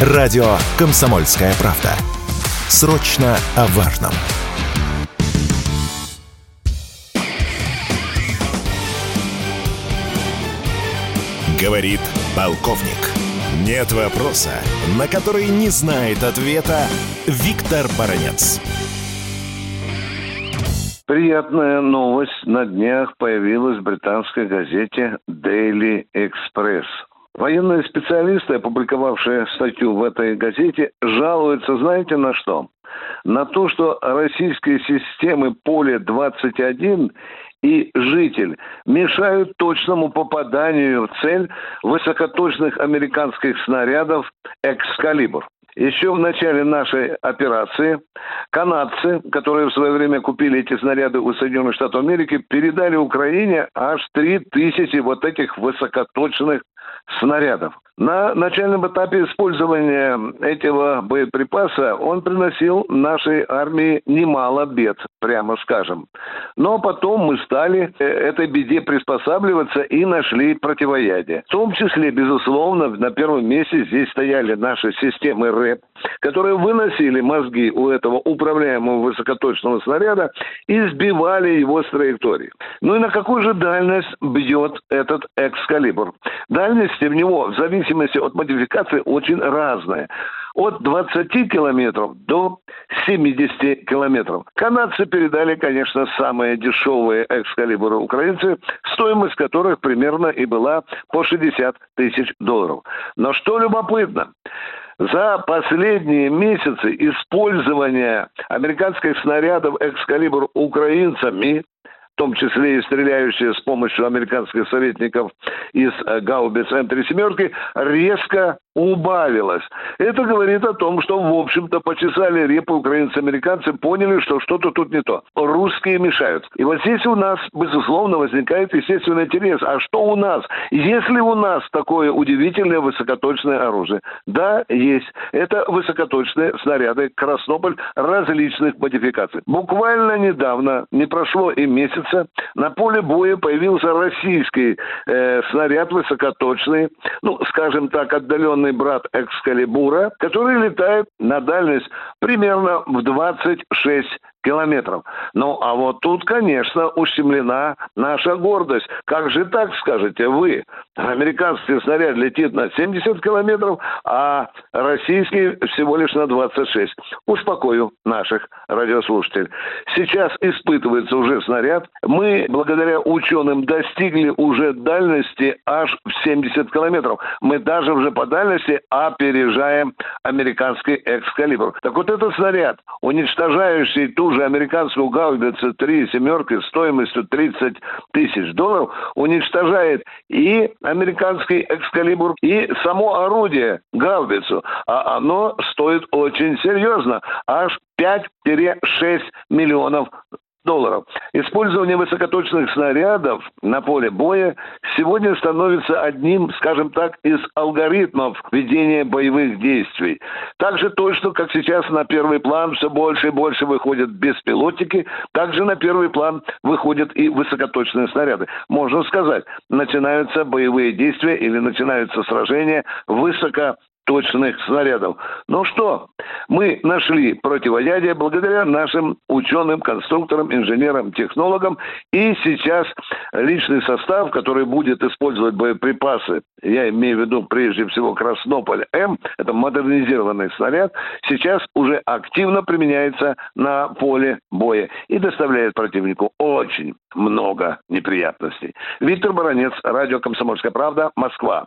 Радио «Комсомольская правда». Срочно о важном. Говорит полковник. Нет вопроса, на который не знает ответа Виктор Баранец. Приятная новость на днях появилась в британской газете Daily Express – Военные специалисты, опубликовавшие статью в этой газете, жалуются, знаете, на что? На то, что российские системы Поле-21 и «Житель» мешают точному попаданию в цель высокоточных американских снарядов «Экскалибр». Еще в начале нашей операции канадцы, которые в свое время купили эти снаряды у Соединенных Штатов Америки, передали Украине аж 3000 вот этих высокоточных снарядов. На начальном этапе использования этого боеприпаса он приносил нашей армии немало бед, прямо скажем. Но потом мы стали э, этой беде приспосабливаться и нашли противоядие. В том числе, безусловно, на первом месте здесь стояли наши системы РЭП, которые выносили мозги у этого управляемого высокоточного снаряда и сбивали его с траектории. Ну и на какую же дальность бьет этот экскалибр? Дальности в него в зависимости от модификации очень разная. От 20 километров до 70 километров. Канадцы передали, конечно, самые дешевые экскалибры украинцы, стоимость которых примерно и была по 60 тысяч долларов. Но что любопытно, за последние месяцы использования американских снарядов «Экскалибр» украинцами в том числе и стреляющие с помощью американских советников из э, гаубиц М-3 семерки, резко убавилось. Это говорит о том, что, в общем-то, почесали репы украинцы-американцы, поняли, что что-то тут не то. Русские мешают. И вот здесь у нас, безусловно, возникает естественный интерес. А что у нас? Есть ли у нас такое удивительное высокоточное оружие? Да, есть. Это высокоточные снаряды «Краснополь» различных модификаций. Буквально недавно, не прошло и месяца, на поле боя появился российский э, снаряд высокоточный, ну, скажем так, отдаленный брат Экскалибура, который летает на дальность примерно в 26 километров. Ну, а вот тут, конечно, ущемлена наша гордость. Как же так, скажете вы? Американский снаряд летит на 70 километров, а российский всего лишь на 26. Успокою наших радиослушателей. Сейчас испытывается уже снаряд. Мы, благодаря ученым, достигли уже дальности аж в 70 километров. Мы даже уже по дальности опережаем американский экскалибр. Так вот этот снаряд, уничтожающий ту же американскую гаубицу три семерки стоимостью 30 тысяч долларов, уничтожает и американский экскалибр, и само орудие гаубицу. А оно стоит очень серьезно, аж 5-6 миллионов долларов. Использование высокоточных снарядов на поле боя сегодня становится одним, скажем так, из алгоритмов ведения боевых действий. Так же точно, как сейчас на первый план все больше и больше выходят беспилотники, также на первый план выходят и высокоточные снаряды. Можно сказать, начинаются боевые действия или начинаются сражения высоко точных снарядов. Ну что, мы нашли противоядие благодаря нашим ученым, конструкторам, инженерам, технологам. И сейчас личный состав, который будет использовать боеприпасы, я имею в виду прежде всего Краснополь-М, это модернизированный снаряд, сейчас уже активно применяется на поле боя и доставляет противнику очень много неприятностей. Виктор Баранец, радио «Комсомольская правда», Москва.